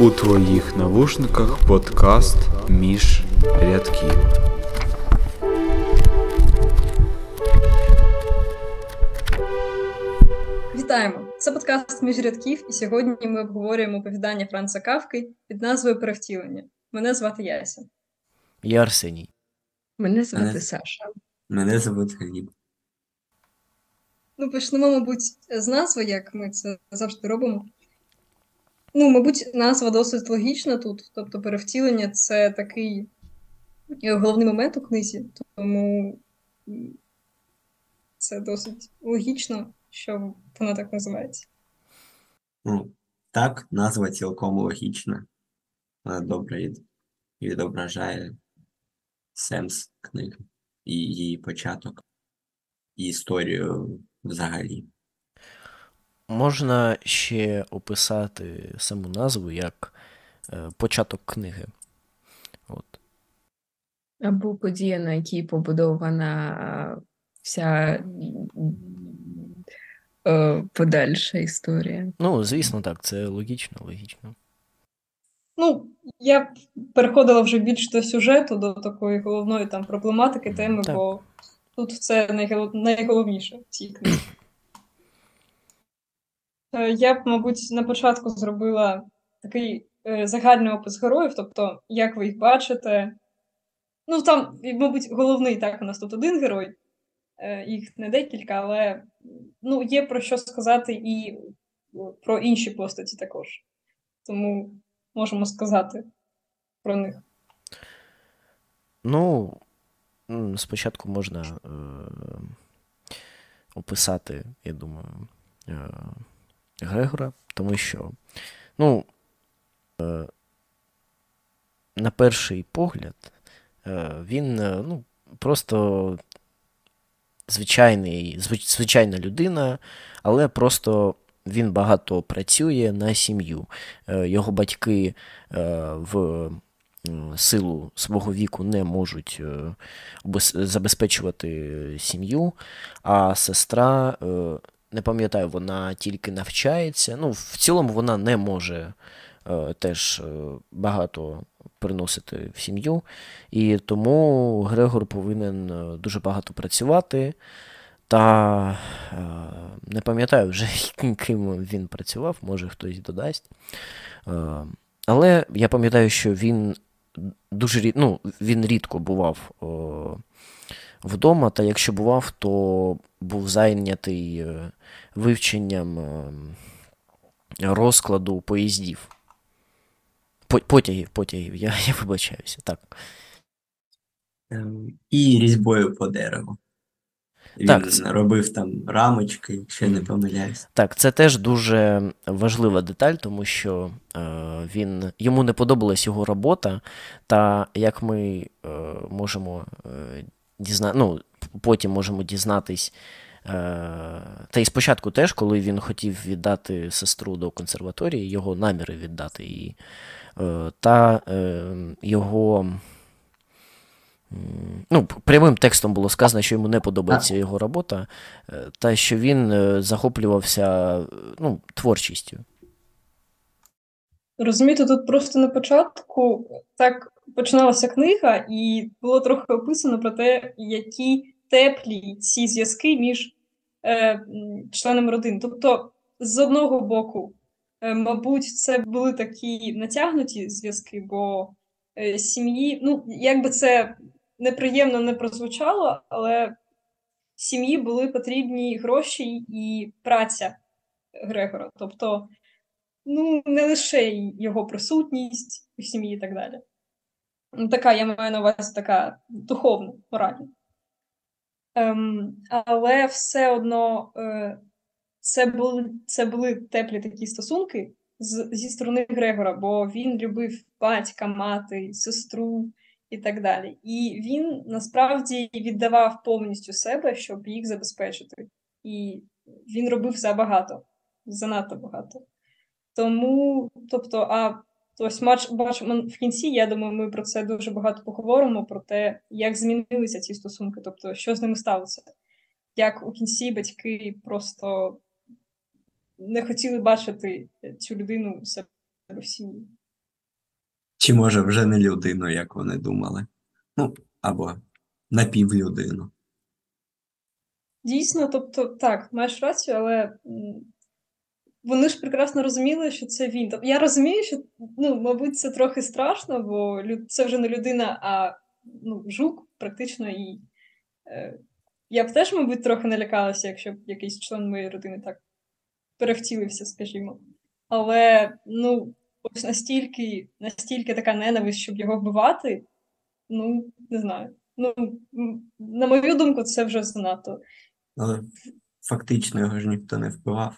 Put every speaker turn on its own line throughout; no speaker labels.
У твоїх навушниках подкаст між рядків.
Вітаємо! Це подкаст між рядків, і сьогодні ми обговорюємо оповідання Франца Кавки під назвою Перевтілення. Мене звати Яся.
Я Арсеній.
Мене звати
Мене-
Саша.
Мене звуть Гліб.
Ну, почнемо, мабуть, з назви, як ми це завжди робимо. Ну, мабуть, назва досить логічна тут. Тобто, перевтілення це такий е, головний момент у книзі, тому це досить логічно, що вона так називається.
Ну, так, назва цілком логічна. Вона добре від- відображає сенс книги і її початок, і історію взагалі.
Можна ще описати саму назву як е, початок книги. От.
Або подія, на якій побудована вся е, подальша історія.
Ну, звісно, так, це логічно, логічно.
Ну, я б переходила вже більш до сюжету, до такої головної там проблематики теми,
Так.
бо тут це найголовніше в цій книзі. Е, Я б, мабуть, на початку зробила такий е, загальний опис героїв, тобто, як ви їх бачите. Ну, там, мабуть, головний так у нас тут один герой, е, їх не декілька, але ну, є про що сказати і про інші постаті також. Тому можемо сказати про них.
Ну, спочатку можна е, описати, я думаю, е, Грегора, тому що, ну, е, на перший погляд, він ну, просто звичайний, звичайна людина, але просто він багато працює на сім'ю. Його батьки в силу свого віку не можуть е, забезпечувати сім'ю, а сестра, е, не пам'ятаю, вона тільки навчається. Ну, в цілому вона не може е, теж багато приносити в сім'ю, і тому Грегор повинен дуже багато працювати. Та не пам'ятаю вже, ким він працював, може хтось додасть. Але я пам'ятаю, що він дуже рід... ну, він рідко бував о, вдома, та якщо бував, то був зайнятий е, вивченням е, розкладу поїздів. Потягів, потягів, я, я вибачаюся. Так.
Ем, І різьбою по дереву. Він
Так,
робив там рамочки, якщо не
Мгм.
помиляюсь.
Так, це теж дуже важлива деталь, тому що е, він, йому не подобалась його робота, та як ми е, можемо е, дізна... ну, потім можемо дізнатись. Е, та й спочатку теж, коли він хотів віддати сестру до консерваторії, його наміри віддати її, е, та е, його. Ну, прямим текстом було сказано, що йому не подобається його робота, е, та що він е, захоплювався ну, творчістю.
Розумієте, тут просто на початку так починалася книга, і було трохи описано про те, які теплі ці зв'язки між е, членами родин. Тобто, з одного боку, е, мабуть, це були такі натягнуті зв'язки, бо е, сім'ї, ну, як би це неприємно не прозвучало, але сім'ї були потрібні гроші і праця Грегора. Тобто, ну, не лише його присутність у сім'ї і так далі. Ну, Така, я маю на увазі така духовна, моральна. Ем, але все одно е, це, були, це були теплі такі стосунки з, зі сторони Грегора, бо він любив батька, мати, сестру і так далі. І він насправді віддавав повністю себе, щоб їх забезпечити. І він робив забагато, занадто багато. Тому, тобто, а ось матч бачимо в кінці, я думаю, ми про це дуже багато поговоримо, про те, як змінилися ці стосунки, тобто, що з ними сталося. Як у кінці батьки просто не хотіли бачити цю людину себе в сім'ї.
Чи може вже не людину, як вони думали? Ну, або напівлюдину.
Дійсно, тобто, так, маєш рацію, але вони ж прекрасно розуміли, що це він. Тобто, я розумію, що ну, мабуть, це трохи страшно, бо це вже не людина, а ну, жук, практично. І е, я б теж, мабуть, трохи налякалася, якщо б якийсь член моєї родини так перевтілився, скажімо. Але ну, ось настільки, настільки така ненависть, щоб його вбивати, ну, не знаю. Ну, на мою думку, це вже занадто.
Але фактично його ж ніхто не вбивав.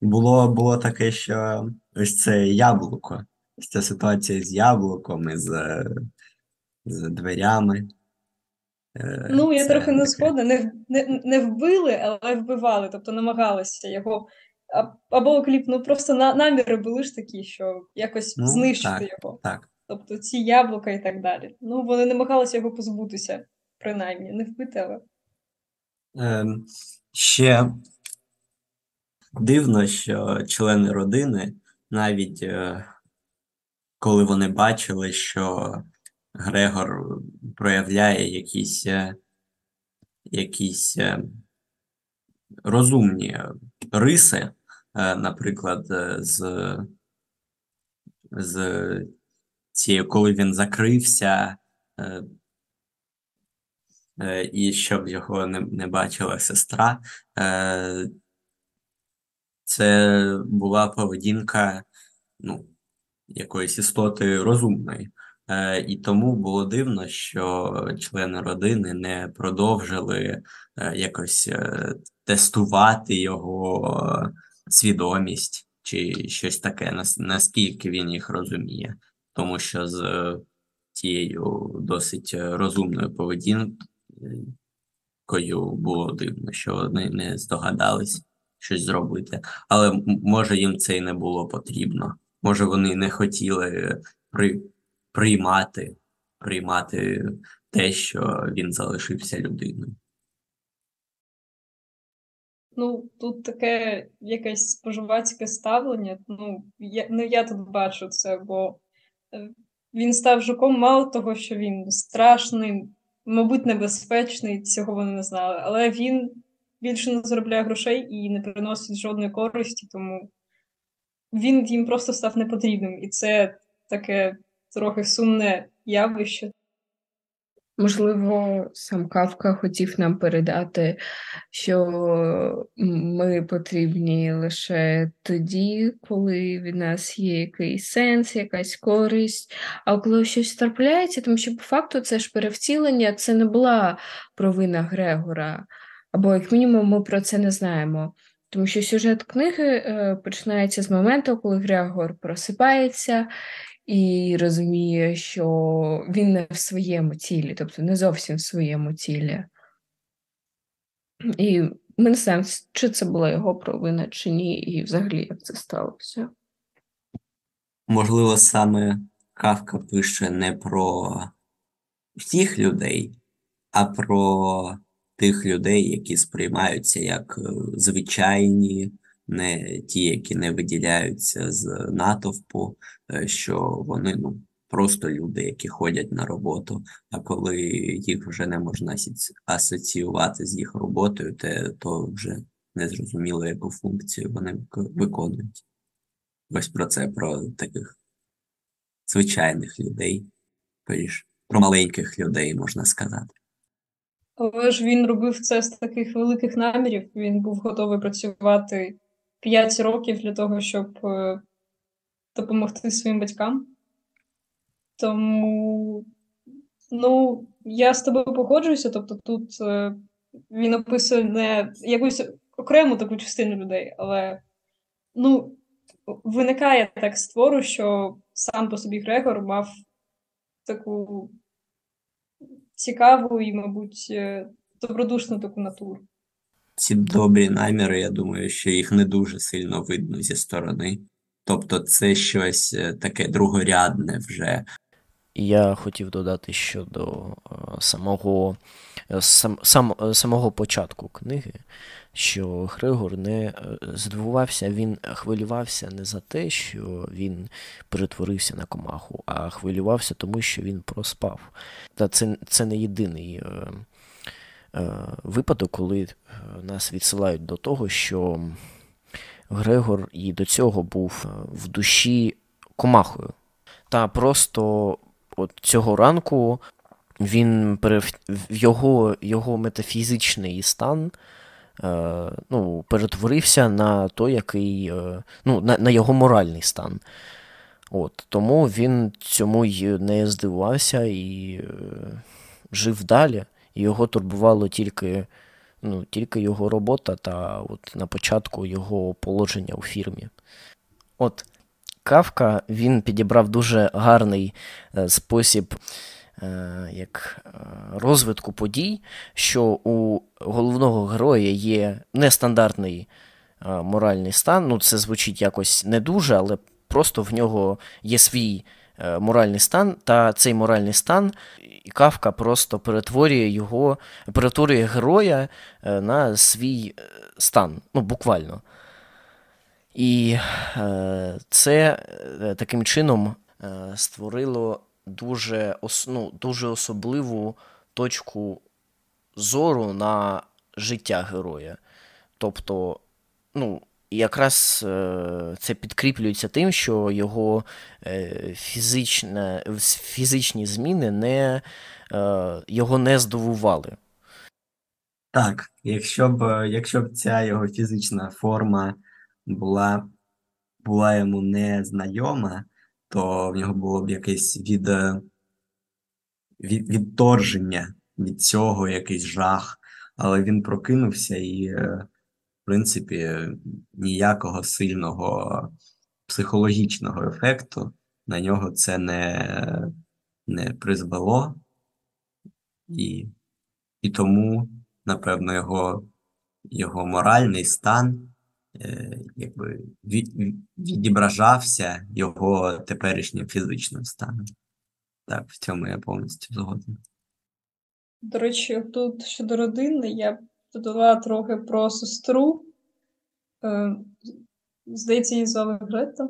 Було, було таке, що ось це яблуко. Ось ця ситуація з яблуком і з, з дверями. Е,
Ну, я
це
трохи не згодна. Не, не, не вбили, але вбивали, тобто намагалися його. Або окліп, ну просто на, наміри були ж такі, що якось
Ну,
знищити
так.
його.
Так.
Тобто ці яблука і так далі. Ну, вони намагалися його позбутися, принаймні, не вбити, але.
Ем, ще дивно, що члени родини, навіть е, коли вони бачили, що Грегор проявляє якісь, е, якісь е, розумні риси, наприклад, е, з, з цією, коли він закрився, е, е, і щоб його не, не бачила сестра. Е, Це була поведінка ну, якоїсь істоти розумної. Е, І тому було дивно, що члени родини не продовжили е, якось е, тестувати його свідомість чи щось таке, наскільки він їх розуміє. Тому що з е, тією досить е, розумною поведінкою було дивно, що вони не здогадались щось зробити. Але може їм це і не було потрібно. Може вони не хотіли при, приймати, приймати те, що він залишився людиною.
Ну, тут таке якесь споживацьке ставлення. Ну, я, ну, я тут бачу це, бо е, він став жуком мало того, що він страшний, мабуть, небезпечний, цього вони не знали, але він більше не заробляє грошей і не приносить жодної користі, тому він їм просто став непотрібним. І це таке трохи сумне явище.
Можливо, сам Кавка хотів нам передати, що ми потрібні лише тоді, коли від нас є якийсь сенс, якась користь. А коли щось трапляється, тому що по факту це ж перевтілення, це не була провина Грегора, або як мінімум ми про це не знаємо. Тому що сюжет книги е, починається з моменту, коли Грегор просипається і розуміє, що він не в своєму тілі, тобто не зовсім в своєму тілі. І ми не знаємо, чи це була його провина, чи ні, і взагалі як це сталося.
Можливо, саме Кавка пише не про всіх людей, а про тих людей, які сприймаються як е, звичайні, не ті, які не виділяються з натовпу, е, що вони ну, просто люди, які ходять на роботу. А коли їх вже не можна асоціювати з їх роботою, то вже не зрозуміло, яку функцію вони виконують. Ось про це, про таких звичайних людей, про маленьких людей, можна сказати.
Але ж він робив це з таких великих намірів. Він був готовий працювати 5 років для того, щоб е, допомогти своїм батькам. Тому, ну, я з тобою погоджуюся. Тобто тут е, він описує не якусь окрему таку частину людей, але ну, виникає так з твору, що сам по собі Грегор мав таку цікаву і, мабуть, е, добродушну таку натуру.
Ці добрі наміри, я думаю, що їх не дуже сильно видно зі сторони. Тобто це щось е, таке другорядне вже.
Я хотів додати щодо е, самого сам, сам, самого початку книги, що Григор не е, здивувався, він хвилювався не за те, що він перетворився на комаху, а хвилювався тому, що він проспав. Та це, це не єдиний е, е, випадок, коли е, нас відсилають до того, що Грегор і до цього був е, в душі комахою. Та просто от цього ранку він перев... його, його метафізичний стан е, ну, перетворився на той, який, е, ну, на, на його моральний стан. От, тому він цьому й не здивувався і е, жив далі. Його турбувало тільки, ну, тільки його робота та от на початку його положення у фірмі. От Кавка він підібрав дуже гарний е, спосіб е, як е, розвитку подій, що у головного героя є нестандартний моральний стан. Ну, це звучить якось не дуже, але просто в нього є свій моральний стан, та цей моральний стан і Кавка просто перетворює його, перетворює героя е, на свій е, стан, ну, буквально. І е, це е, таким чином е, створило дуже, ну, дуже особливу точку зору на життя героя. Тобто, ну, якраз е, це підкріплюється тим, що його е, фізичне, фізичні зміни не, е, його не здивували.
Так, якщо б, якщо б ця його фізична форма була, була йому не знайома, то в нього було б якесь від, від, відторження від цього, якийсь жах. Але він прокинувся і, принципі, ніякого сильного психологічного ефекту на нього це не, не призвело. І, і тому, напевно, його, його моральний стан е, якби від, відображався його теперішнім фізичним станом. Так, в цьому я повністю згоден.
До речі, тут щодо родини, я додала трохи про сестру. Е, Здається, її звали Грета.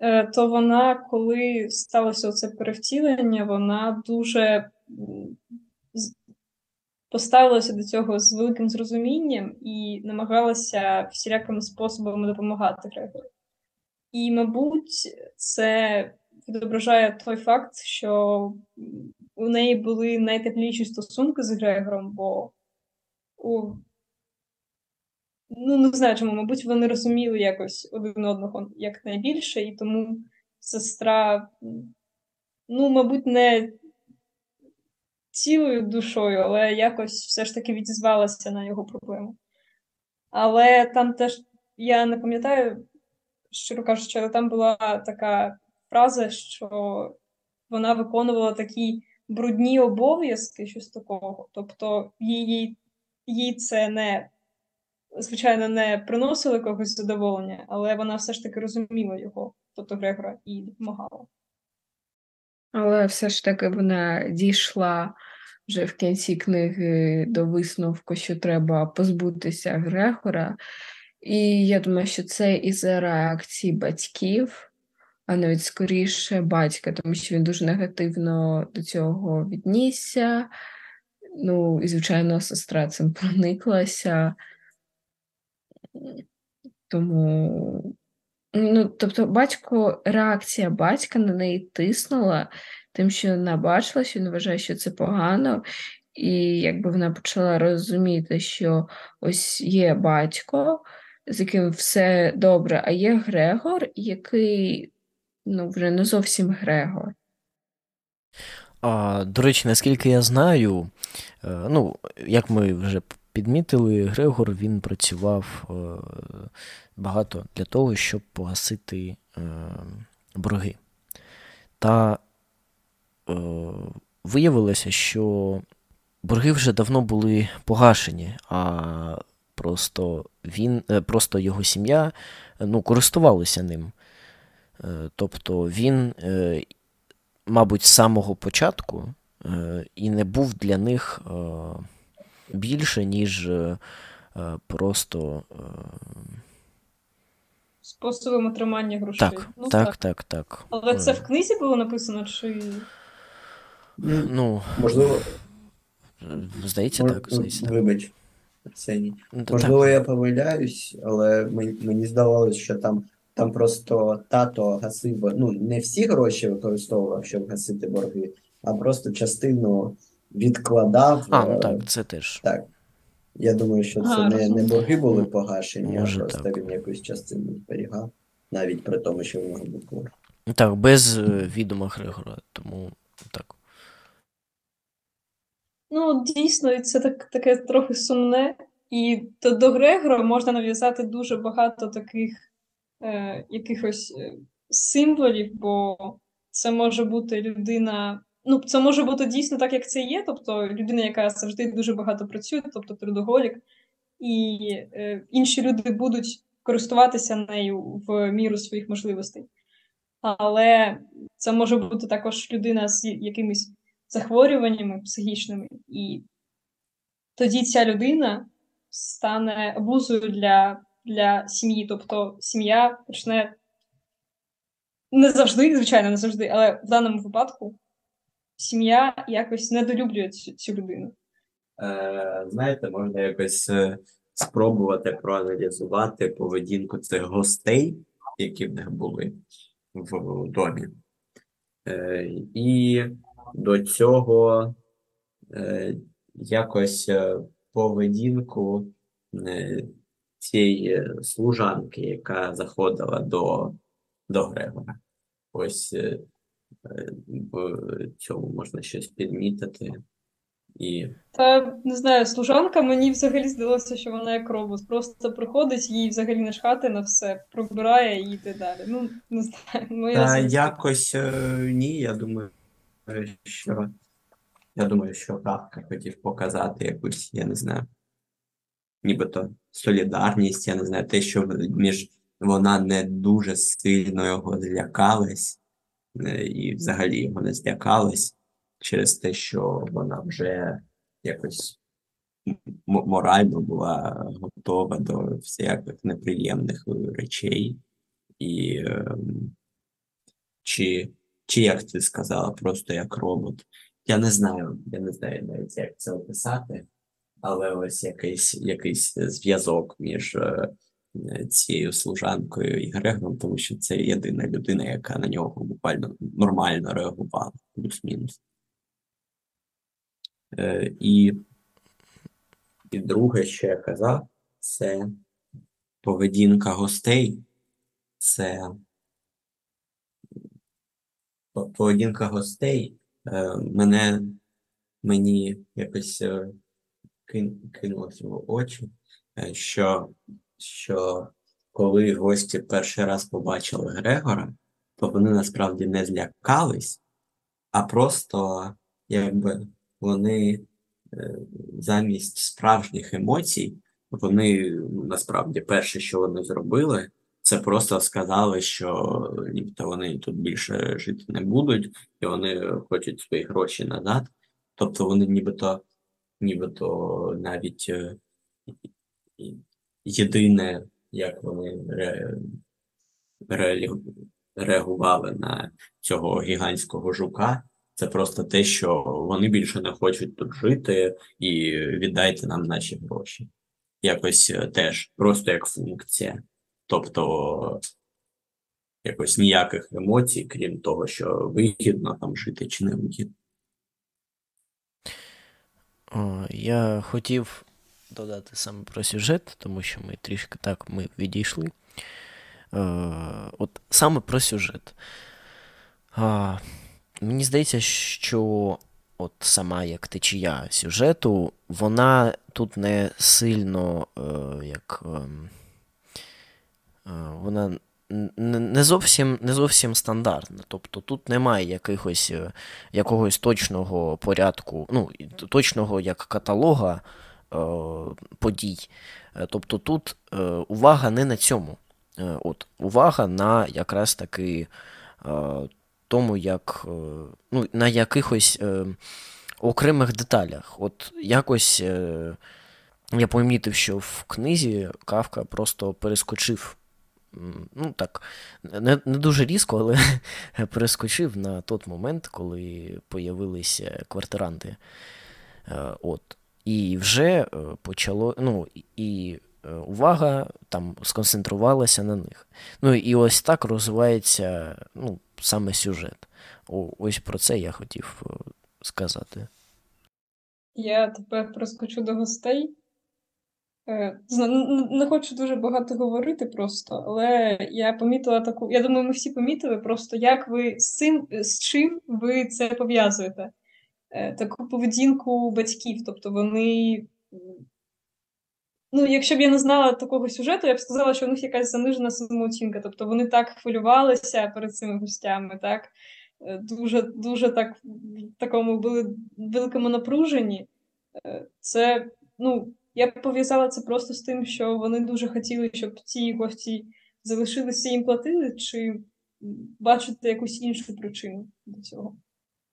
Е, То вона, коли сталося це перевтілення, вона дуже поставилася до цього з великим зрозумінням і намагалася всілякими способами допомагати Грегору. І, мабуть, це відображає той факт, що у неї були найтепліші стосунки з Грегором, бо у... ну, не знаю чому, мабуть, вони розуміли якось один одного якнайбільше, і тому сестра, ну, мабуть, не цілою душою, але якось все ж таки відізвалася на його проблему. Але там теж, я не пам'ятаю, щиро кажучи, але там була така фраза, що вона виконувала такі брудні обов'язки, щось такого. Тобто їй, їй це не, звичайно, не приносило якогось задоволення, але вона все ж таки розуміла його, тобто Грегора, і допомагала.
Але все ж таки вона дійшла вже в кінці книги до висновку, що треба позбутися Грегора. І я думаю, що це із-за реакції батьків, а навіть скоріше батька, тому що він дуже негативно до цього віднісся. Ну, і, звичайно, сестра цим прониклася. Тому Ну, тобто, батько, реакція батька на неї тиснула, тим, що вона бачила, що він вважає, що це погано, і якби вона почала розуміти, що ось є батько, з яким все добре, а є Грегор, який ну, вже не зовсім Грегор.
А, до речі, наскільки я знаю, е, ну, як ми вже підмітили, Грегор він працював е, багато для того, щоб погасити е, борги. Та виявилося, що борги вже давно були погашені, а просто він, просто його сім'я ну, користувалася ним. Тобто він, мабуть, з самого початку е, і не був для них е, більше, ніж е, просто.
Способом отримання грошей.
так,
Ну,
так, так, так.
Але це в книзі було написано, чи.
Ну,
Можливо,
здається,
мож-
так. Здається, так.
вибач, Арсеній.
Ну,
Можливо,
так.
я помиляюсь, але мені, мені здавалося, що там, там просто тато гасив, ну, не всі гроші використовував, щоб гасити борги, а просто частину відкладав.
А, ну
е,
так, це теж.
Так. Я думаю, що це
Ага,
не, не борги були погашені,
Може,
а просто
так.
він якусь частину зберігав, навіть при тому, що в нього був борг.
Так, без е, відома Грегора, тому так.
Ну, дійсно, це так, таке трохи сумне. І до Грегора можна нав'язати дуже багато таких е, якихось е, символів, бо це може бути людина. Ну, це може бути дійсно так, як це є, тобто людина, яка завжди дуже багато працює, тобто трудоголік, і е, інші люди будуть користуватися нею в міру своїх можливостей. Але це може бути також людина з якимись захворюваннями психічними, і тоді ця людина стане обузою для, для сім'ї. Тобто сім'я почне не завжди, звичайно, не завжди, але в даному випадку сім'я якось недолюблює цю, цю людину.
Е, знаєте, можна якось е, спробувати проаналізувати поведінку цих гостей, які в них були в домі. Е, і до цього е, якось е, поведінку е, цієї служанки, яка заходила до, до Грегора. Ось е, е, в цьому можна щось підмітити. І
Та не знаю, служанка мені взагалі здалося, що вона як робот. Просто приходить, їй взагалі не шхати на все, пробирає і йде далі. Ну, не знаю. Моя
Та
особиста
якось е, ні, я думаю, що я думаю, що Кавка хотів показати якусь, я не знаю, нібито солідарність, я не знаю, те, що між вона не дуже сильно його злякалась, е, і взагалі його не злякалась через те, що вона вже якось морально була готова до всяких неприємних речей. І ем, чи, чи як ти сказала, просто як робот. Я не знаю, я не знаю навіть, як це описати, але ось якийсь, якийсь зв'язок між е, цією служанкою і Грегором, тому що це єдина людина, яка на нього буквально нормально реагувала, плюс-мінус. Е, і, і друге, що я казав, це поведінка гостей. Це поведінка гостей е, мене мені якось кинулося в очі, е, що, що коли гості перший раз побачили Грегора, то вони насправді не злякались, а просто якби вони е, замість справжніх емоцій, вони насправді перше, що вони зробили, це просто сказали, що нібито вони тут більше жити не будуть, і вони хочуть свої гроші назад. Тобто вони нібито, нібито навіть е, єдине, як вони ре, реалі- реагували на цього гігантського жука, це просто те, що вони більше не хочуть тут жити і віддайте нам наші гроші. Якось е, теж просто як функція. Тобто якось ніяких емоцій, крім того, що вигідно там жити чи не вигідно.
Я хотів додати саме про сюжет, тому що ми трішки так ми відійшли. От саме про сюжет. Мені здається, що от сама як течія сюжету, вона тут не сильно е, як. ем, е, вона не зовсім, не зовсім стандартна. Тобто тут немає якихось, е, якогось точного порядку, ну, точного як каталога е, подій. Е, Тобто тут е, увага не на цьому. Е, От, увага на якраз таки е, тому, як е, ну, на якихось е, окремих деталях. От якось е, я помітив, що в книзі Кавка просто перескочив. Ну, так, не, не дуже різко, але перескочив на той момент, коли появилися квартиранти. Е, От. І вже е, почало. Ну, і- е, увага там сконцентрувалася на них. Ну і ось так розвивається ну, саме сюжет. О, ось про це я хотів сказати.
Я тепер проскочу до гостей. Е, Не хочу дуже багато говорити просто, але я помітила таку. Я думаю, ми всі помітили просто, як ви з цим, з чим ви це пов'язуєте. Е, Таку поведінку батьків. Тобто вони. Ну, якщо б я не знала такого сюжету, я б сказала, що у них якась занижена самооцінка. Тобто вони так хвилювалися перед цими гостями, так е, дуже, дуже так в такому були великому напруженні. Це, ну, я пов'язала це просто з тим, що вони дуже хотіли, щоб ці гості залишилися їм платили, чи бачите якусь іншу причину до цього?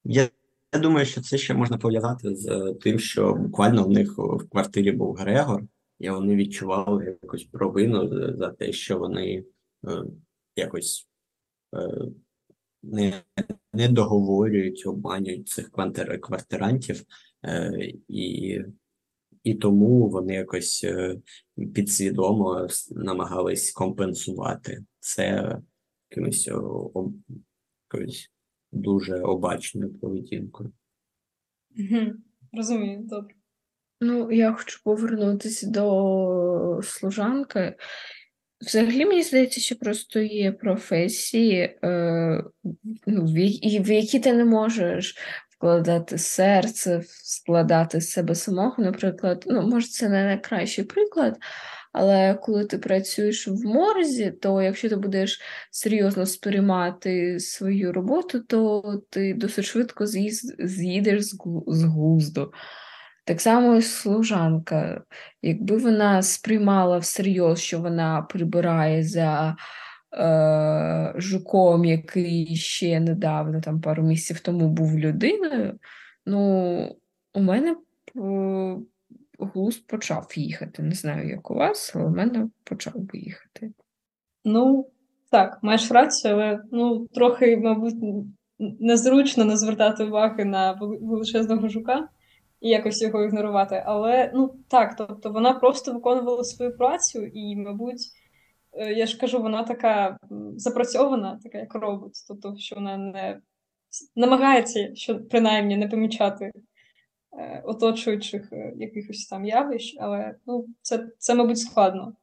Я, я думаю, що це ще можна пов'язати з е, тим, що буквально в них в квартирі був Грегор, і вони відчували якусь провину за те, що вони е, якось е, не, не договорюють, обманюють цих квартирантів, е, і, і тому вони якось е, підсвідомо намагались компенсувати це якимось о, якоюсь дуже обачною поведінкою.
Угу. Розумію, добре.
Ну, я хочу повернутися до служанки. Взагалі, мені здається, що просто є професії, е, ну, в які ти не можеш вкладати серце, складати з себе самого. Наприклад, ну, може, це не найкращий приклад, але коли ти працюєш в морзі, то якщо ти будеш серйозно сприймати свою роботу, то ти досить швидко з'їдеш з глу- з глузду. Так само і служанка. Якби вона сприймала всерйоз, що вона прибирає за е, жуком, який ще недавно, там пару місяців тому був людиною, ну, у мене глузд почав їхати. Не знаю, як у вас, але у мене почав би їхати.
Ну, так, маєш рацію, але ну, трохи, мабуть, незручно не звертати уваги на вели- величезного жука і якось його ігнорувати. Але ну так, тобто вона просто виконувала свою працю, і, мабуть, я ж кажу, вона така запрацьована, така як робот. Тобто, що вона не намагається, що принаймні не помічати е, оточуючих е, якихось там явищ, але ну, це, це, мабуть, складно.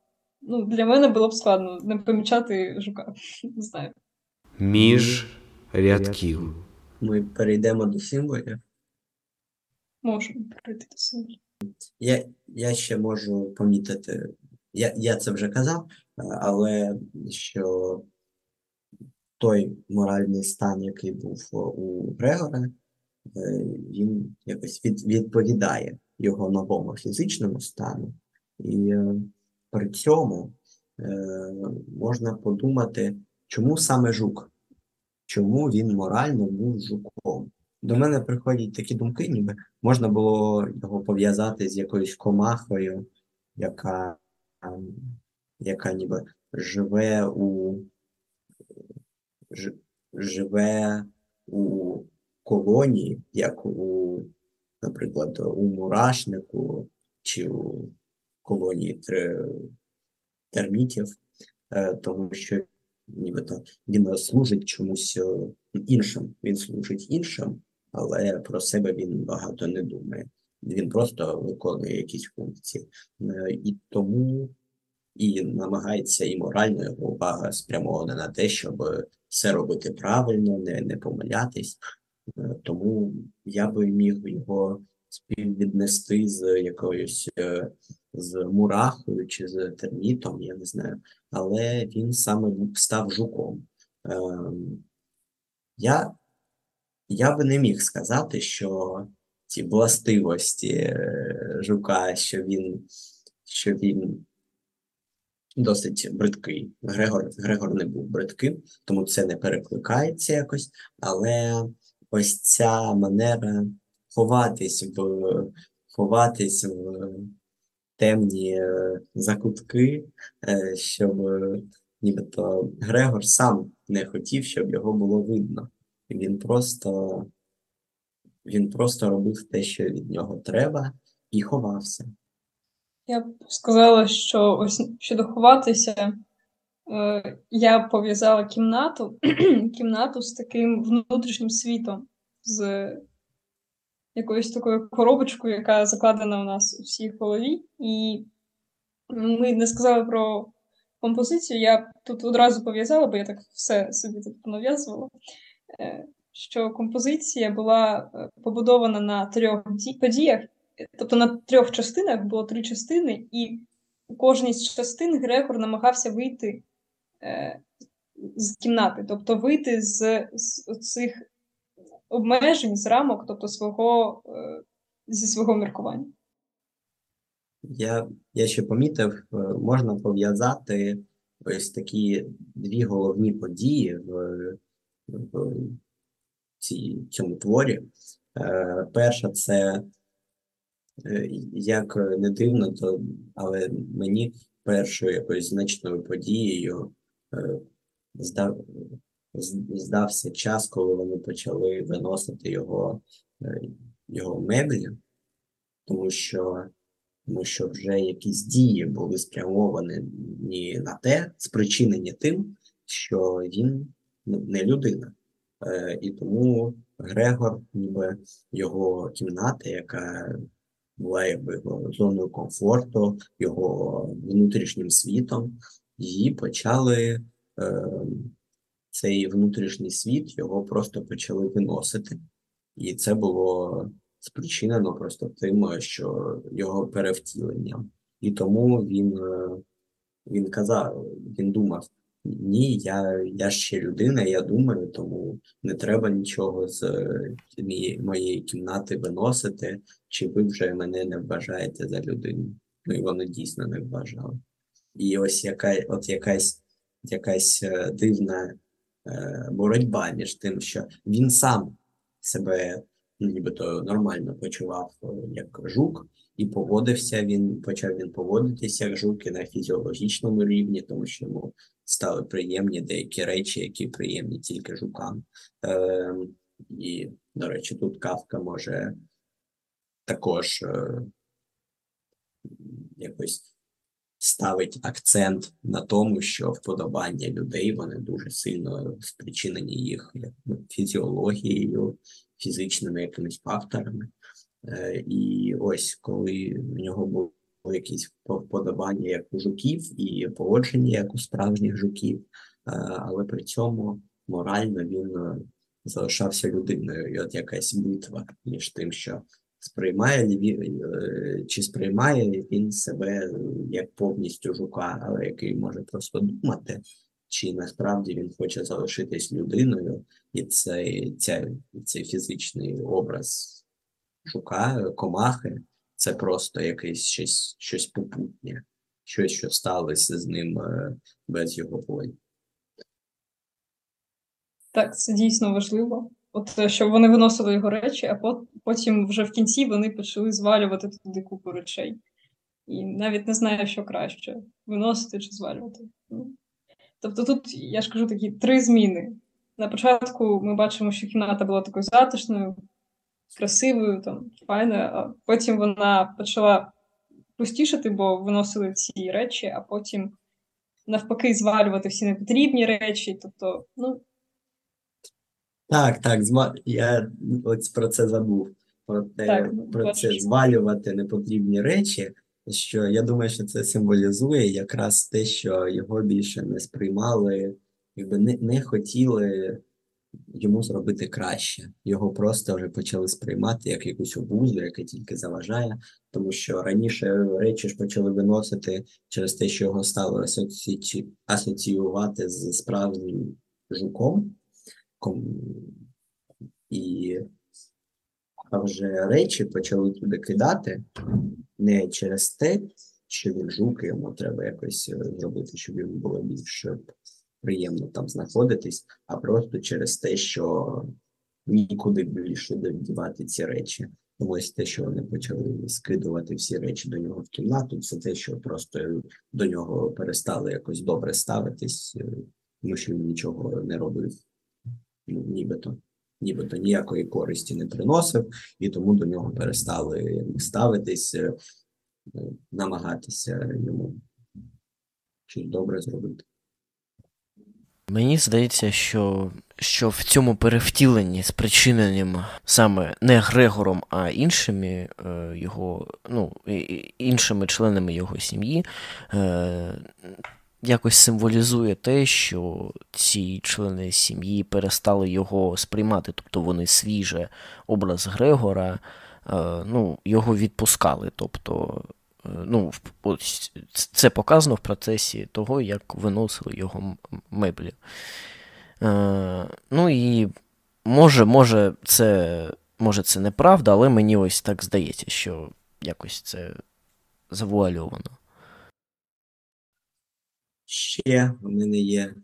Ну, для мене було б складно не помічати жука. Не знаю.
Між рядків.
Ми перейдемо до символів.
Можемо перейти до символів.
Я, я ще можу помітити, я, я це вже казав, е, але що той моральний стан, який був у Грегора, е, він якось від, відповідає його новому фізичному стану. І е, при цьому е, можна подумати, чому саме жук? Чому він морально був жуком? До мене приходять такі думки, ніби можна було його пов'язати з якоюсь комахою, яка, яка ніби живе у ж- живе у колонії, як у, наприклад, у мурашнику чи у колонії тер- термітів, е, тому що нібито він служить чомусь е, іншим. Він служить іншим, але про себе він багато не думає. Він просто виконує якісь функції. Е, І тому і намагається і морально його увага спрямована на те, щоб все робити правильно, не, не помилятись. Е, Тому я би міг його співвіднести з якоюсь е, з мурахою чи з термітом, я не знаю. Але він саме став жуком. Я, я би не міг сказати, що ці властивості е, жука, що він, що він досить бридкий. Грегор, Грегор не був бридким, тому це не перекликається якось, але ось ця манера ховатись в ховатись в темні е, закутки, е, щоб нібито Грегор сам не хотів, щоб його було видно. Він просто він просто робив те, що від нього треба, і ховався.
Я б сказала, що ось щодо ховатися, е, я пов'язала кімнату, кімнату з таким внутрішнім світом, з якоюсь такою коробочкою, яка закладена у нас у всій голові. І ми не сказали про композицію. Я тут одразу пов'язала, бо я так все собі тут нав'язувала. Е, що композиція була е, побудована на трьох подіях, тобто на трьох частинах було три частини, і у кожній з частин Грегор намагався вийти е, з кімнати, тобто вийти з, з цих обмежень, з рамок, тобто свого, е, зі свого міркування.
Я, я ще помітив, можна пов'язати ось такі дві головні події в, в цій, цьому творі. Е, перша це, е, як не дивно, то, але мені першою якоюсь значною подією е, здав, здався час, коли вони почали виносити його, його меблі, тому що, тому що вже якісь дії були спрямовані на те, спричинені тим, що він не людина. Е, і тому Грегор, ніби його кімната, яка була якби його зоною комфорту, його внутрішнім світом, її почали е, цей внутрішній світ його просто почали виносити. І це було спричинено просто тим, що його перевтіленням. І тому він е, він казав, він думав, ні, я я ще людина, я думаю, тому не треба нічого з моєї, моєї кімнати виносити, чи ви вже мене не вважаєте за людину. Ну і вони дійсно не вважали. І ось яка, от якась якась е, дивна е, боротьба між тим, що він сам себе ну, нібито нормально почував е, як жук, і поводився він, почав він поводитися як жук і на фізіологічному рівні, тому що йому стали приємні деякі речі, які приємні тільки жукам. Е, І, до речі, тут кавка може також е, якось ставить акцент на тому, що вподобання людей вони дуже сильно спричинені їх фізіологією, фізичними якимись факторами. Е, І ось коли в нього було якісь вподобання як у жуків і поводження як у справжніх жуків, е, але при цьому морально він е, залишався людиною. І от якась битва між тим, що сприймає чи сприймає він себе як повністю жука, але який може просто думати, чи насправді він хоче залишитись людиною, і цей, ця, цей фізичний образ жука, комахи це просто якесь щось щось попутнє, щось, що сталося з ним е, без його волі.
Так, це дійсно важливо. От е, щоб вони виносили його речі, а потім вже в кінці вони почали звалювати туди купу речей. І навіть не знаю, що краще виносити чи звалювати. Ну, тобто тут, я ж кажу, такі три зміни. На початку ми бачимо, що кімната була такою затишною, красивою, там, файною, а потім вона почала пустішати, бо виносили ці речі, а потім навпаки звалювати всі непотрібні речі. Тобто, ну.
Так, так, я ось про це забув. Про те,
так, ну,
про це звалювати непотрібні речі, що я думаю, що це символізує якраз те, що його більше не сприймали, якби не, не хотіли йому зробити краще. Його просто вже почали сприймати як якусь обузу, яка тільки заважає, тому що раніше речі ж почали виносити через те, що його стали асоці... асоціювати з справжнім жуком. І а вже речі почали туди кидати не через те, що він жук, йому треба якось е, зробити, щоб йому було більш е, приємно там знаходитись, а просто через те, що нікуди більше дівати ці речі. Тому ось те, що вони почали скидувати всі речі до нього в кімнату, це те, що просто до нього перестали якось добре ставитись, е, тому що він нічого не робив, ну, нібито, нібито ніякої користі не приносив, і тому до нього перестали ставитись, е, намагатися йому щось добре зробити.
Мені здається, що, що в цьому перевтіленні, спричиненим саме не Грегором, а іншими е, його, ну, іншими членами його сім'ї, е, якось символізує те, що ці члени сім'ї перестали його сприймати, тобто вони свіже образ Грегора, е, ну, його відпускали. Тобто, ну, ось це показано в процесі того, як виносили його меблі. Е, ну і може, може, це, може, це неправда, але мені ось так здається, що якось це завуальовано.
Ще в мене є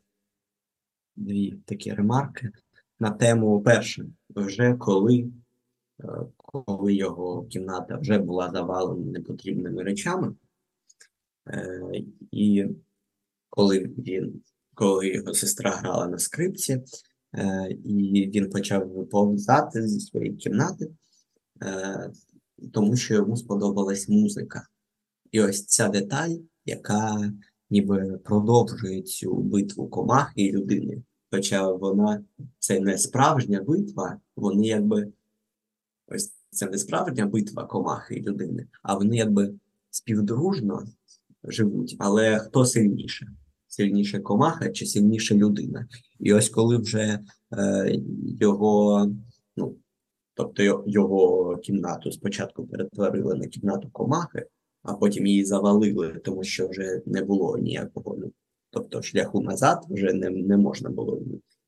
дві такі ремарки на тему перше, вже коли, е, коли його кімната вже була завалена непотрібними речами, е, і коли він, коли його сестра грала на скрипці, е, і він почав виповзати зі своєї кімнати, е, тому що йому сподобалась музика. І ось ця деталь, яка ніби продовжує цю битву комахи і людини. Хоча вона це не справжня битва, вони якби ось це не справжня битва комахи і людини, а вони якби співдружно живуть. Але хто сильніше? Сильніше комаха чи сильніше людина? І ось коли вже е, його, ну, тобто його кімнату спочатку перетворили на кімнату комахи, а потім її завалили, тому що вже не було ніякого, ну, тобто шляху назад вже не, не можна було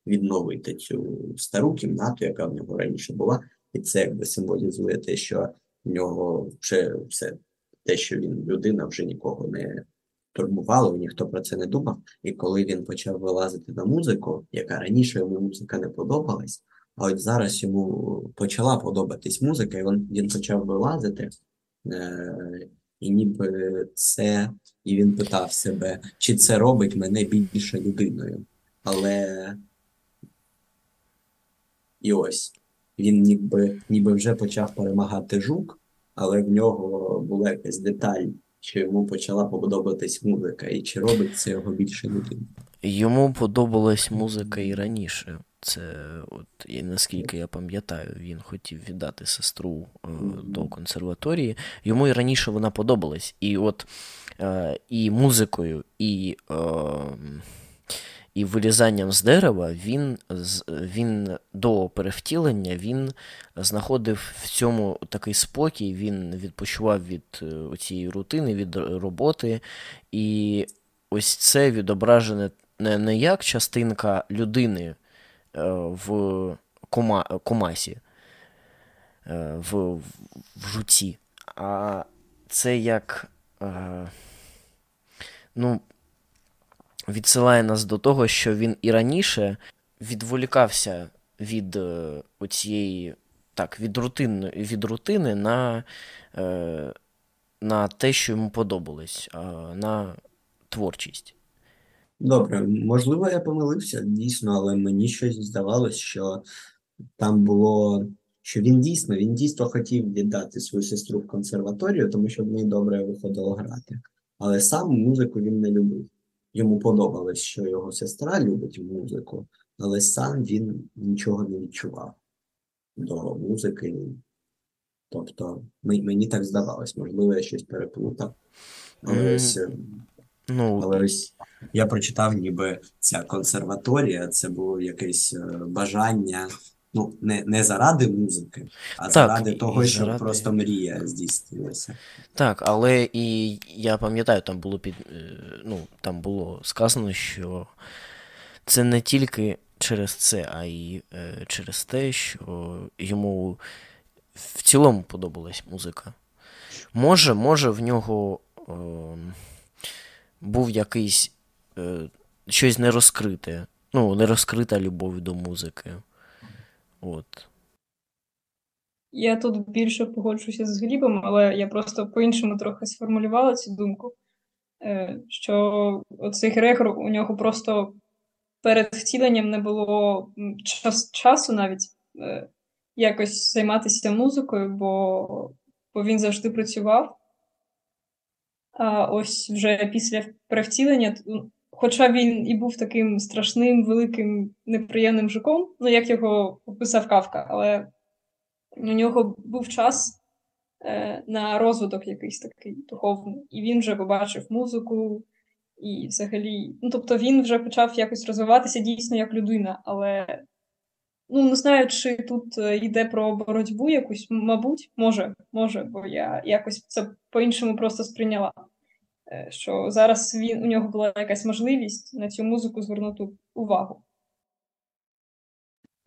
відновити цю стару кімнату, яка в нього раніше була, і це якби символізує те, що в нього вже все, те, що він людина, вже нікого не турбувало, ніхто про це не думав. І коли він почав вилазити на музику, яка раніше йому музика не подобалась, а от зараз йому почала подобатись музика, і він, він почав вилазити. Е- і ніби це, і він питав себе, чи це робить мене більше людиною. Але і ось він ніби, ніби вже почав перемагати жук, але в нього була якась деталь, що йому почала подобатись музика, і чи робить це його більше людиною.
Йому подобалась музика і раніше. Це, от, і наскільки я пам'ятаю, він хотів віддати сестру е, до консерваторії. Йому і раніше вона подобалась. І от е, і музикою, і, е, і вилізанням з дерева він, він до перевтілення він знаходив в цьому такий спокій, він відпочивав від е, цієї рутини, від роботи. І ось це відображене не, не як частинка людини е, в кома, комасі, е, в, в, жуці, а це як. Ну, відсилає нас до того, що він і раніше відволікався від е, оцієї, так, від рутини, від рутини на, е, на те, що йому подобалось, на творчість.
Добре, можливо, я помилився дійсно, але мені щось здавалось, що там було, що він дійсно, він дійсно хотів віддати свою сестру в консерваторію, тому що в неї добре виходило грати. Але сам музику він не любив. Йому подобалось, що його сестра любить музику, але сам він нічого не відчував до музики. Тобто, мені так здавалось, можливо, я щось переплутав. Але ось е,
Ну,
але ось я прочитав, ніби ця консерваторія це було якесь е, бажання, ну, не, не заради музики, а
Так,
заради того, щоб
заради-
просто мрія здійснилася.
Так, але і я пам'ятаю, там було під, е, ну, там було сказано, що це не тільки через це, а й е, через те, що йому в цілому подобалась музика. Може, може, в нього ем, був якийсь е, щось нерозкрите. Ну, нерозкрита любов до музики. От.
Я тут більше погоджуся з Глібом, але я просто по-іншому трохи сформулювала цю думку, е, що оцей Грегор у нього просто перед втіленням не було час, часу навіть е, якось займатися музикою, бо, бо він завжди працював. А ось вже після перевтілення, хоча він і був таким страшним, великим, неприємним жуком, ну як його описав Кавка, але у нього був час е, на розвиток якийсь такий духовний, і він вже побачив музику, і взагалі, ну тобто він вже почав якось розвиватися дійсно як людина, але ну не знаю, чи тут е, йде про боротьбу якусь, мабуть, може, може, бо я якось це по-іншому просто сприйняла. Е, що зараз він у нього була якась можливість на цю музику звернути увагу.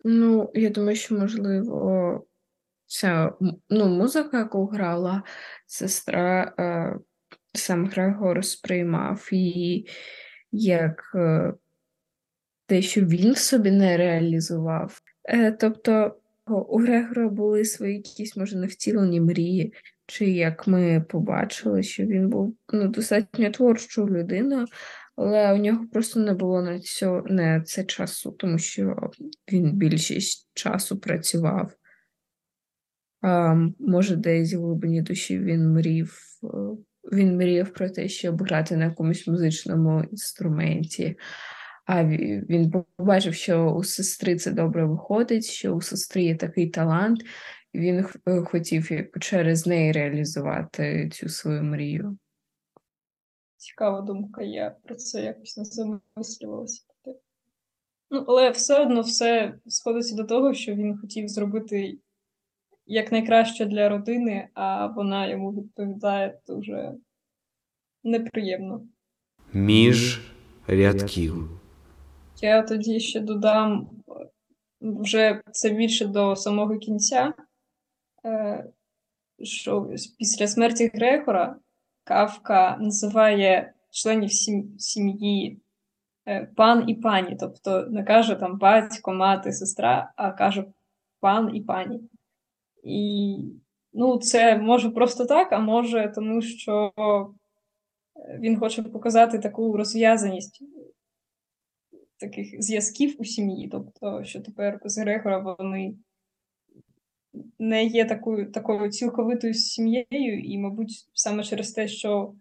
Ну, я думаю, що можливо ця ну, музика, яку грала сестра, е, сам Грегор сприймав її як е, те, що він собі не реалізував. Е, тобто у Грегора були свої якісь, може, невтілені мрії, чи як ми побачили, що він був ну, достатньо творчою людиною, але у нього просто не було на цьо, на це часу, тому що він більшість часу працював. А, Може, десь в глибині душі він мрів, він мріяв про те, щоб грати на якомусь музичному інструменті. А він побачив, що у сестри це добре виходить, що у сестри є такий талант, він е, хотів через неї реалізувати цю свою мрію.
Цікава думка, я про це якось не замислювалася. Ну, але все одно все сходиться до того, що він хотів зробити якнайкраще для родини, а вона йому відповідає дуже неприємно.
Між рядків.
Я тоді ще додам вже це більше до самого кінця, е, що після смерті Грегора Кавка називає членів сім'ї е, пан і пані, тобто не каже там батько, мати, сестра, а каже пан і пані. І ну, це може просто так, а може, тому що він хоче показати таку розв'язаність таких зв'язків у сім'ї. Тобто, що тепер з Грегора вони не є такою такою цілковитою сім'єю, і, мабуть, саме через те, що,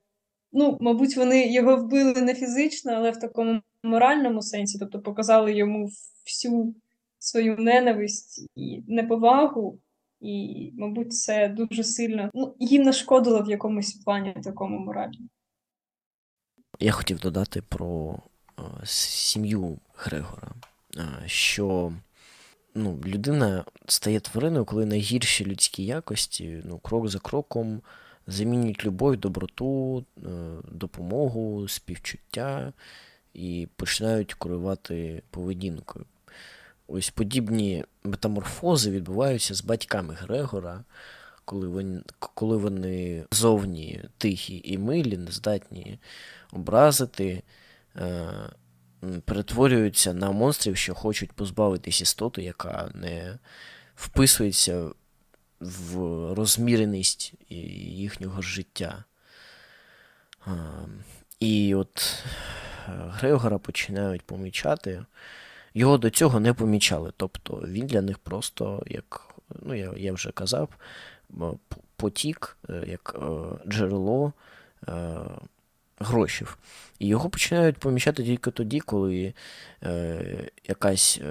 ну, мабуть, вони його вбили не фізично, але в такому моральному сенсі, тобто показали йому всю свою ненависть і неповагу. І, мабуть, це дуже сильно ну, їм нашкодило в якомусь плані такому моралі.
Я хотів додати про е, сім'ю Грегора, е, що ну, людина стає твариною, коли найгірші людські якості ну, крок за кроком замінюють любов, доброту, е, допомогу, співчуття і починають керувати поведінкою. Ось подібні метаморфози відбуваються з батьками Грегора, коли вони коли вони зовні тихі і милі, не здатні образити, е, перетворюються на монстрів, що хочуть позбавитись істоту, яка не вписується в розміреність їхнього життя. І от е, Грегора починають помічати його до цього не помічали. Тобто він для них просто, як ну, я я вже казав, потік, е, як е, джерело грошів. І його починають помічати тільки тоді, коли якась,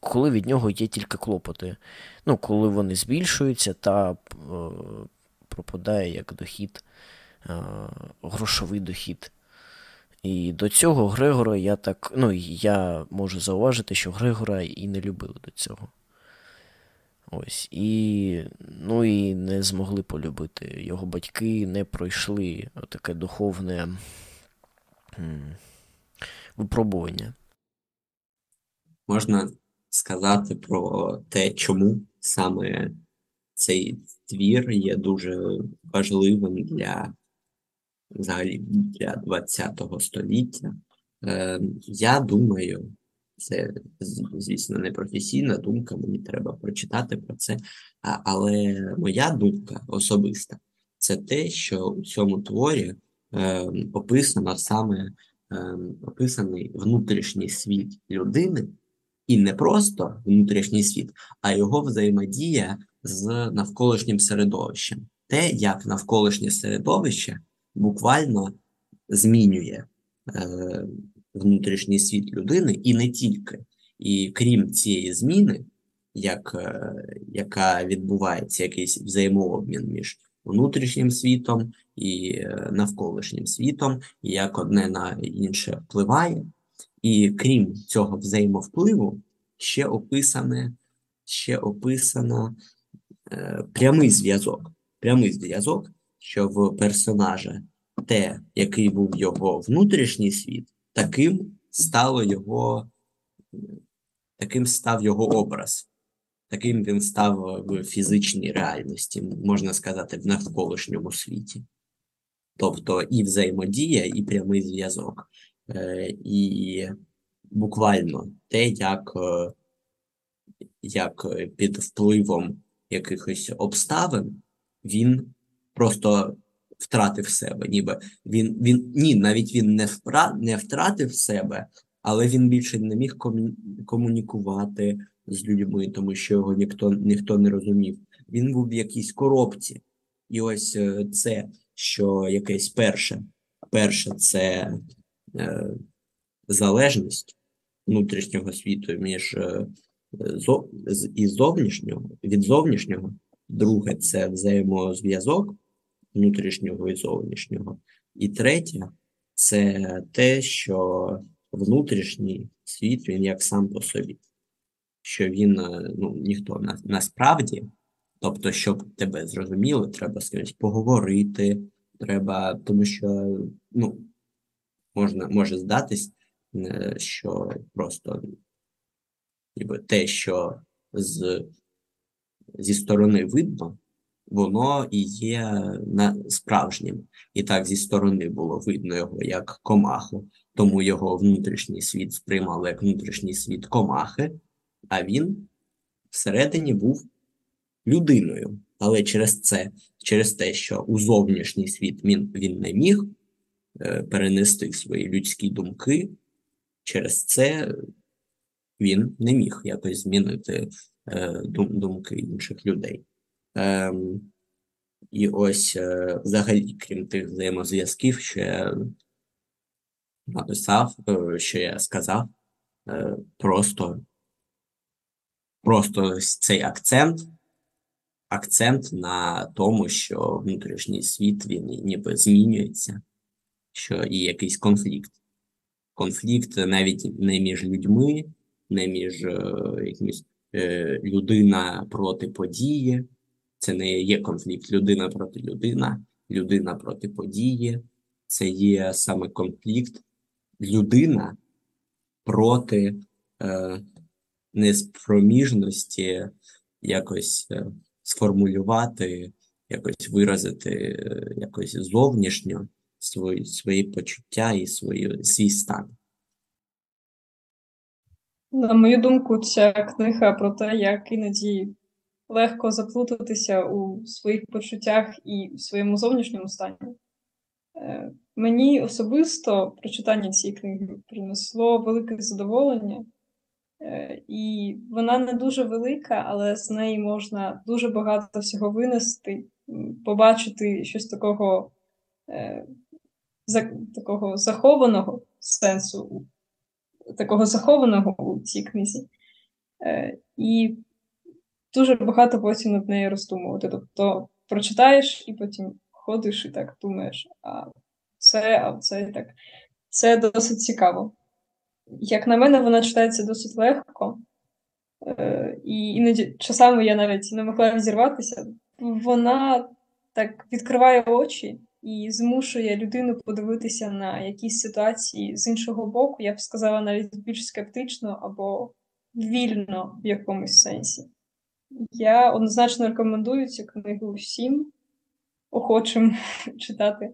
коли від нього є тільки клопоти. Ну, Коли вони збільшуються та пропадає як дохід, грошовий дохід. І до цього Грегора я так. Ну, я можу зауважити, що Грегора і не любили до цього. Ось. І ну, і не змогли полюбити. Його батьки не пройшли таке духовне випробування.
Можна сказати про те, чому саме цей твір є дуже важливим для
взагалі для ХХ століття. Е, Я думаю, це, звісно, не професійна думка, мені треба прочитати про це. Але моя думка особиста це те, що у цьому творі е, описано саме е, описаний внутрішній світ людини, і не просто внутрішній світ, а його взаємодія з навколишнім середовищем. Те, як навколишнє середовище буквально змінює е, внутрішній світ людини, і не тільки. І крім цієї зміни, як, е, яка відбувається якийсь взаємообмін між внутрішнім світом і е, навколишнім світом, і як одне на інше впливає. І крім цього взаємовпливу, ще описане, ще описано е, прямий зв'язок. Прямий зв'язок, що в персонажа те, який був його внутрішній світ, таким стало його, таким став його образ, таким він став в фізичній реальності, можна сказати, в навколишньому світі. Тобто і взаємодія, і прямий зв'язок. Е, І буквально те, як, е, як під впливом якихось обставин він просто втратив себе, ніби він, він ні, навіть він не впра, не втратив себе, але він більше не міг комунікувати з людьми, тому що його ніхто, ніхто не розумів. Він був в якійсь коробці. І ось е, це, що якесь перше, перше це е, залежність внутрішнього світу між е, зо, і зовнішнього, від зовнішнього. Друге це взаємозв'язок внутрішнього і зовнішнього. І третє це те, що внутрішній світ він як сам по собі, що він е, ну, ніхто на, насправді, тобто, щоб тебе зрозуміло, треба з кимось поговорити, треба, тому що ну, можна, може здатись, е, що просто ніби те, що з, зі сторони видно, воно і є справжнім. І так зі сторони було видно його як комаху, тому його внутрішній світ сприймали як внутрішній світ комахи, а він всередині був людиною. Але через це, через те, що у зовнішній світ він, він не міг е, перенести свої людські думки, через це він не міг якось змінити е, дум, думки інших людей. Ем, і ось е, взагалі, крім тих взаємозв'язків, що я написав, е, що я сказав, е, просто, просто цей акцент, акцент на тому, що внутрішній світ він ніби змінюється, що і якийсь конфлікт. Конфлікт навіть не між людьми, не між якимось людина проти події. Це не є конфлікт людина проти людина, людина проти події. Це є саме конфлікт людина проти е, неспроміжності якось е, сформулювати, якось виразити е, якось зовнішньо свої, свої почуття і свої, свій стан.
На мою думку, ця книга про те, як іноді легко заплутатися у своїх почуттях і в своєму зовнішньому стані. Е, Мені особисто прочитання цієї книги принесло велике задоволення, Е, і вона не дуже велика, але з неї можна дуже багато всього винести, побачити щось такого, е, такого захованого сенсу, такого захованого у цій книзі. І дуже багато потім над нею роздумувати. Тобто прочитаєш і потім ходиш і так думаєш, а це, а це і так. Це досить цікаво. Як на мене, вона читається досить легко, е, і іноді часами я навіть не могла відірватися. Вона так відкриває очі і змушує людину подивитися на якісь ситуації з іншого боку, я б сказала, навіть більш скептично або вільно в якомусь сенсі. Я однозначно рекомендую цю книгу всім охочим читати.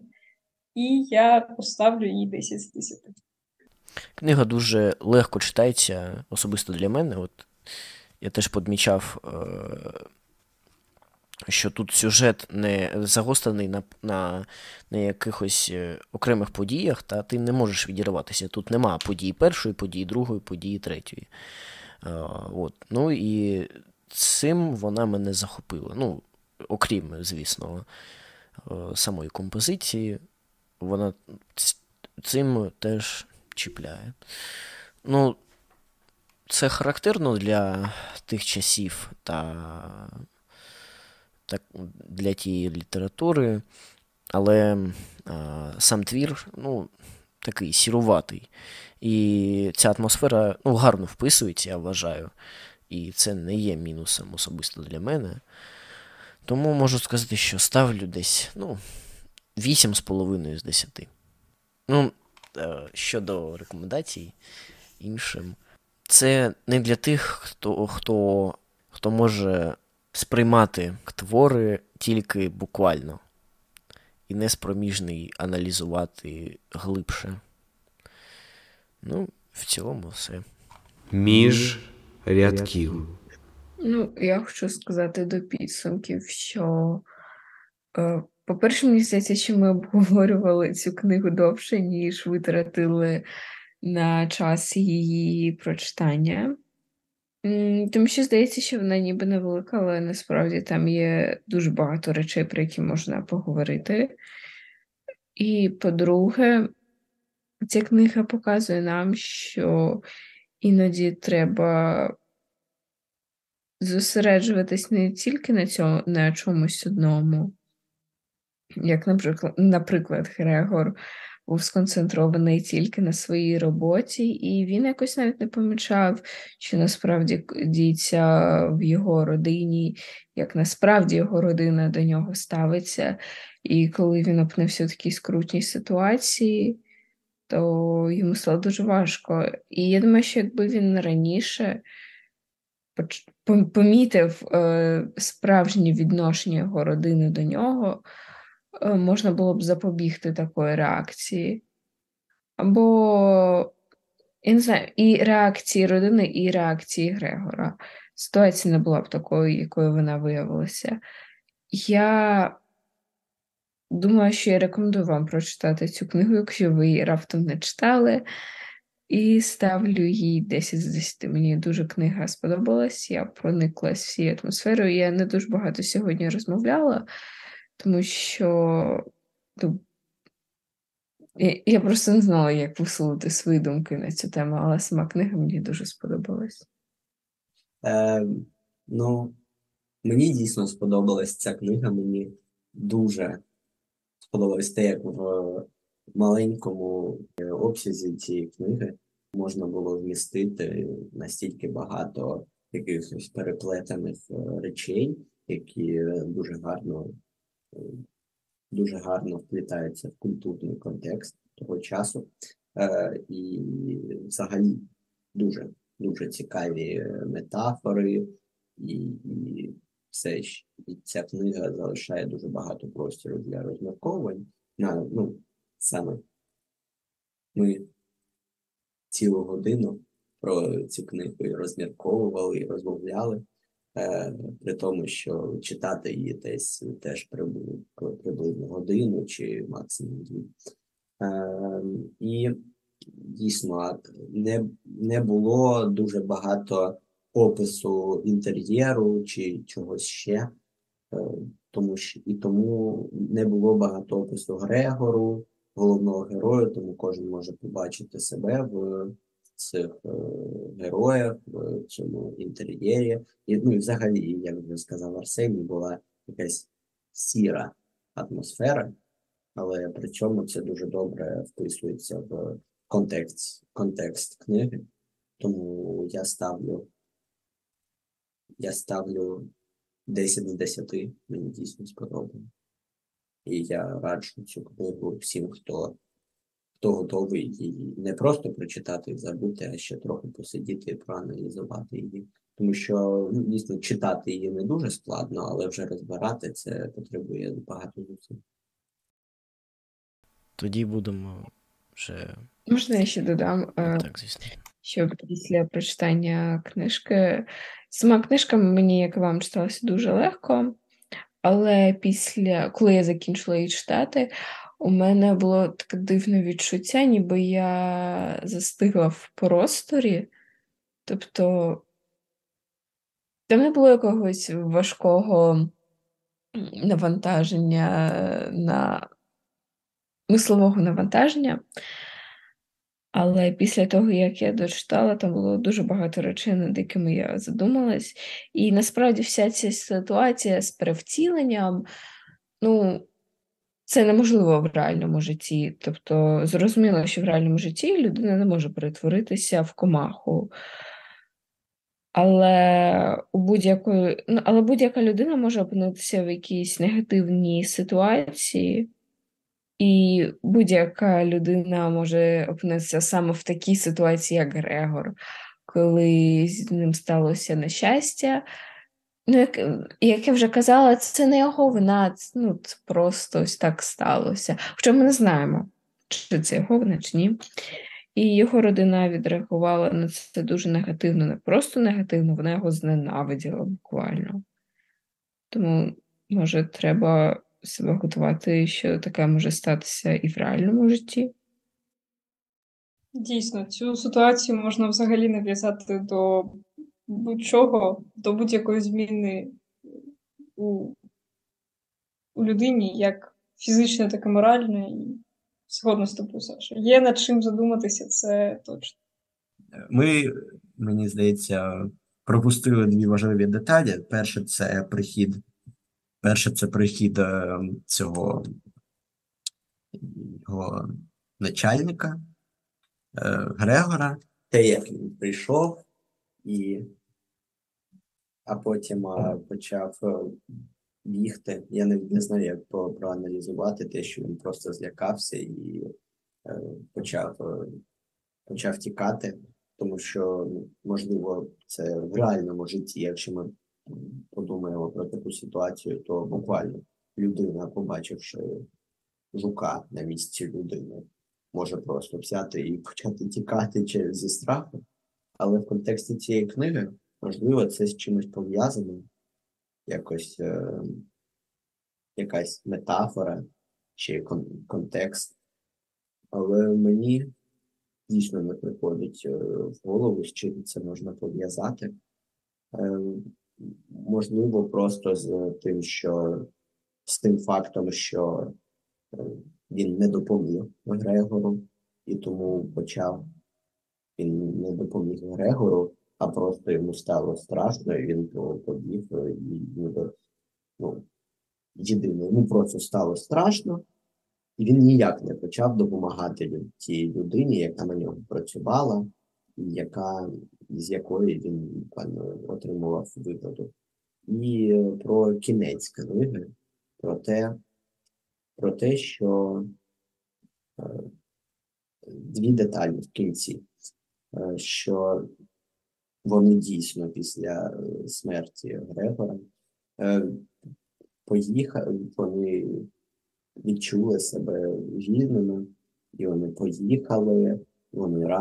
і я поставлю їй 10 з 10.
Книга дуже легко читається, особисто для мене. От я теж подмічав, е, що тут сюжет не загострений на, на, на якихось е, окремих подіях, та ти не можеш відірватися. Тут нема події першої, події другої, події третьої. Е, От. Ну і цим вона мене захопила. Ну, окрім, звісно, е, самої композиції, вона цим теж чіпляє. Ну, це характерно для тих часів та так, для тієї літератури, але а, сам твір ну, такий сіруватий. І ця атмосфера ну, гарно вписується, я вважаю. І це не є мінусом особисто для мене. Тому можу сказати, що ставлю десь ну, 8,5 з 10. Ну, е, щодо рекомендацій іншим, це не для тих, хто, хто, хто може сприймати твори тільки буквально і не спроміжний аналізувати глибше. Ну, в цілому все.
Між рядків.
Ну, я хочу сказати до підсумків, що, е, по-перше, мені здається, що ми обговорювали цю книгу довше, ніж витратили на час її прочитання. Тому що здається, що вона ніби невелика, але насправді там є дуже багато речей, про які можна поговорити. І по-друге, ця книга показує нам, що іноді треба зосереджуватись не тільки на цьому, на чомусь одному, як, наприклад, наприклад, Грегор був сконцентрований тільки на своїй роботі, і він якось навіть не помічав, що насправді діється в його родині, як насправді його родина до нього ставиться. І коли він опинився в такій скрутній ситуації, то йому стало дуже важко. І я думаю, що якби він раніше помітив е, справжнє відношення його родини до нього, е, можна було б запобігти такої реакції. Або я не знаю, і реакції родини, і реакції Грегора. Ситуація не була б такою, якою вона виявилася. Я думаю, що я рекомендую вам прочитати цю книгу, якщо ви її раптом не читали. І ставлю їй 10 з 10. Мені дуже книга сподобалась. Я прониклась всією атмосферою. Я не дуже багато сьогодні розмовляла, тому що ну, я, просто не знала, як висловити свої думки на цю тему, але сама книга мені дуже сподобалась.
Е, ну, мені дійсно сподобалась ця книга. Мені дуже сподобалось те, як в маленькому е, обсязі цієї книги можна було вмістити настільки багато якихось переплетених е, речей, які дуже гарно, е, дуже гарно вплітаються в культурний контекст того часу. І взагалі дуже дуже цікаві метафори, і все щ- і ця книга залишає дуже багато простору для розмірковувань. На, ну, саме ми цілу годину про цю книгу і розмірковували і розмовляли, е, при тому, що читати її десь теж прибу- приблизно годину чи максимум дві. Е, і дійсно не, не було дуже багато опису інтер'єру чи чогось ще, е, тому що і тому не було багато опису Грегору, головного героя, тому кожен може побачити себе в цих е, героях, в цьому інтер'єрі. І, ну, і взагалі, як вже сказав Арсеній, була якась сіра атмосфера, але при цьому це дуже добре вписується в контекст, контекст книги. Тому я ставлю, я ставлю 10 з 10, мені дійсно сподобалось. І я раджу цю книгу всім, хто, хто готовий її не просто прочитати і забути, а ще трохи посидіти і проаналізувати її. Тому що ну, дійсно читати її не дуже складно, але вже розбирати це потребує багато зусиль.
тоді будемо вже.
Можна я ще додам, е,
Так, звісно.
що після прочитання книжки. Сама книжка мені, як вам, читалася дуже легко, але після, коли я закінчила її читати, у мене було таке дивне відчуття, ніби я застигла в просторі. Тобто там не було якогось важкого навантаження на мислового навантаження. Але після того, як я дочитала, там було дуже багато речей, над якими я задумалась. І насправді вся ця ситуація з перевтіленням, ну, це неможливо в реальному житті. Тобто, зрозуміло, що в реальному житті людина не може перетворитися в комаху. Але у будь-якої, ну, але будь-яка людина може опинитися в якійсь негативній ситуації, і будь-яка людина може опинитися саме в такій ситуації, як Грегор, коли з ним сталося нещастя. Ну, як, як я вже казала, це не його вина, це, ну, це просто ось так сталося. Хоча ми не знаємо, чи це його вина, чи ні. І його родина відреагувала на це дуже негативно, не просто негативно, вона його зненавиділа буквально. Тому, може, треба себе готувати, що таке може статися і в реальному житті.
Дійсно, цю ситуацію можна взагалі нав'язати до будь-чого, до будь-якої зміни у, у людині, як фізично, так і морально, і згодно з тобою, Саша. Є над чим задуматися, це точно.
Ми, мені здається, пропустили дві важливі деталі. Перше це прихід. Перше це прихід е, цього його начальника е, Грегора. Те, як він прийшов, і а потім а, почав е, бігти. Я не, не знаю, як про- проаналізувати те, що він просто злякався і е, почав, е, почав тікати тому що ну, можливо це в реальному житті, якщо ми подумаємо про таку ситуацію, то буквально людина, побачивши жука на місці людини, може просто взяти і почати тікати через зі страху. Але в контексті цієї книги, можливо, це з чимось пов'язано, якось е, якась метафора чи кон- контекст. Але мені дійсно не приходить е, в голову, з чим це можна пов'язати. Можливо, просто з тим, що з тим фактом, що е, він не допоміг Грегору, і тому почав він не допоміг Грегору, а просто йому стало страшно, і він по- побіг, е, і ніби ну, єдине, йому просто стало страшно, і він ніяк не почав допомагати тій людині, яка на нього працювала, яка, з якої він певно, отримував вигоду. І про кінець книги, про те, про те, що е, дві деталі в кінці, е, що вони дійсно після е, смерті Грегора поїхали, вони відчули себе вільними, і вони поїхали, вони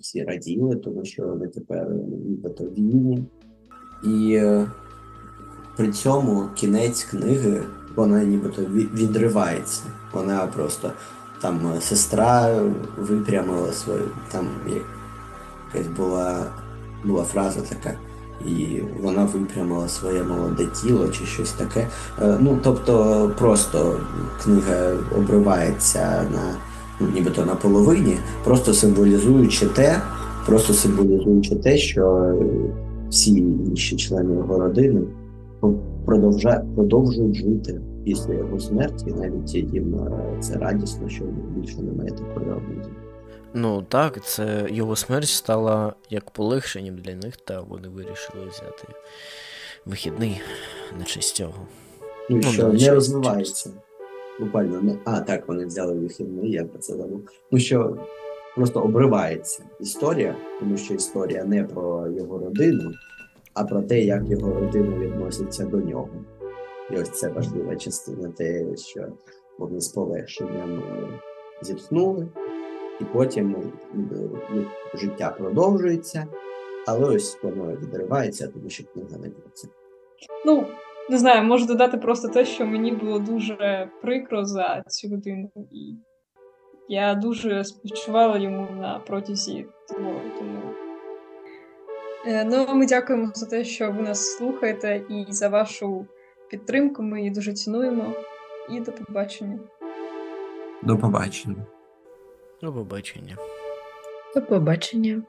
всі раділи, тому що вони тепер нібито вільні. І е, при цьому кінець книги, вона нібито відривається. Вона просто там е, сестра випрямила свою, там як- якась була, була фраза така. І вона випрямила своє молоде тіло чи щось таке. Е, Ну, тобто, просто книга обривається на нібито на половині, просто символізуючи те, просто символізуючи те, що е, всі інші члени його родини продовжують жити після його смерті, і навіть їм це радісно, що більше немає такої обіді.
Ну так, це його смерть стала як полегшенням для них, та вони вирішили взяти вихідний на честь цього.
Ну,
Ну,
що не розвивається. Буквально не. А, так, вони взяли вихідний, я про це забув. Ну що просто обривається історія, тому що історія не про його родину, а про те, як його родина відноситься до нього. І ось це важлива частина, те, що вони з полегшенням е, зіпснули, і потім е, життя продовжується, але ось воно відривається, тому що книга не про це.
Ну, не знаю, можу додати просто те, що мені було дуже прикро за цю людину, і я дуже співчувала йому на протязі твору. Тому. Е, Ну, ми дякуємо за те, що ви нас слухаєте, і за вашу підтримку. Ми її дуже цінуємо. І до побачення.
До побачення.
До побачення.
До побачення.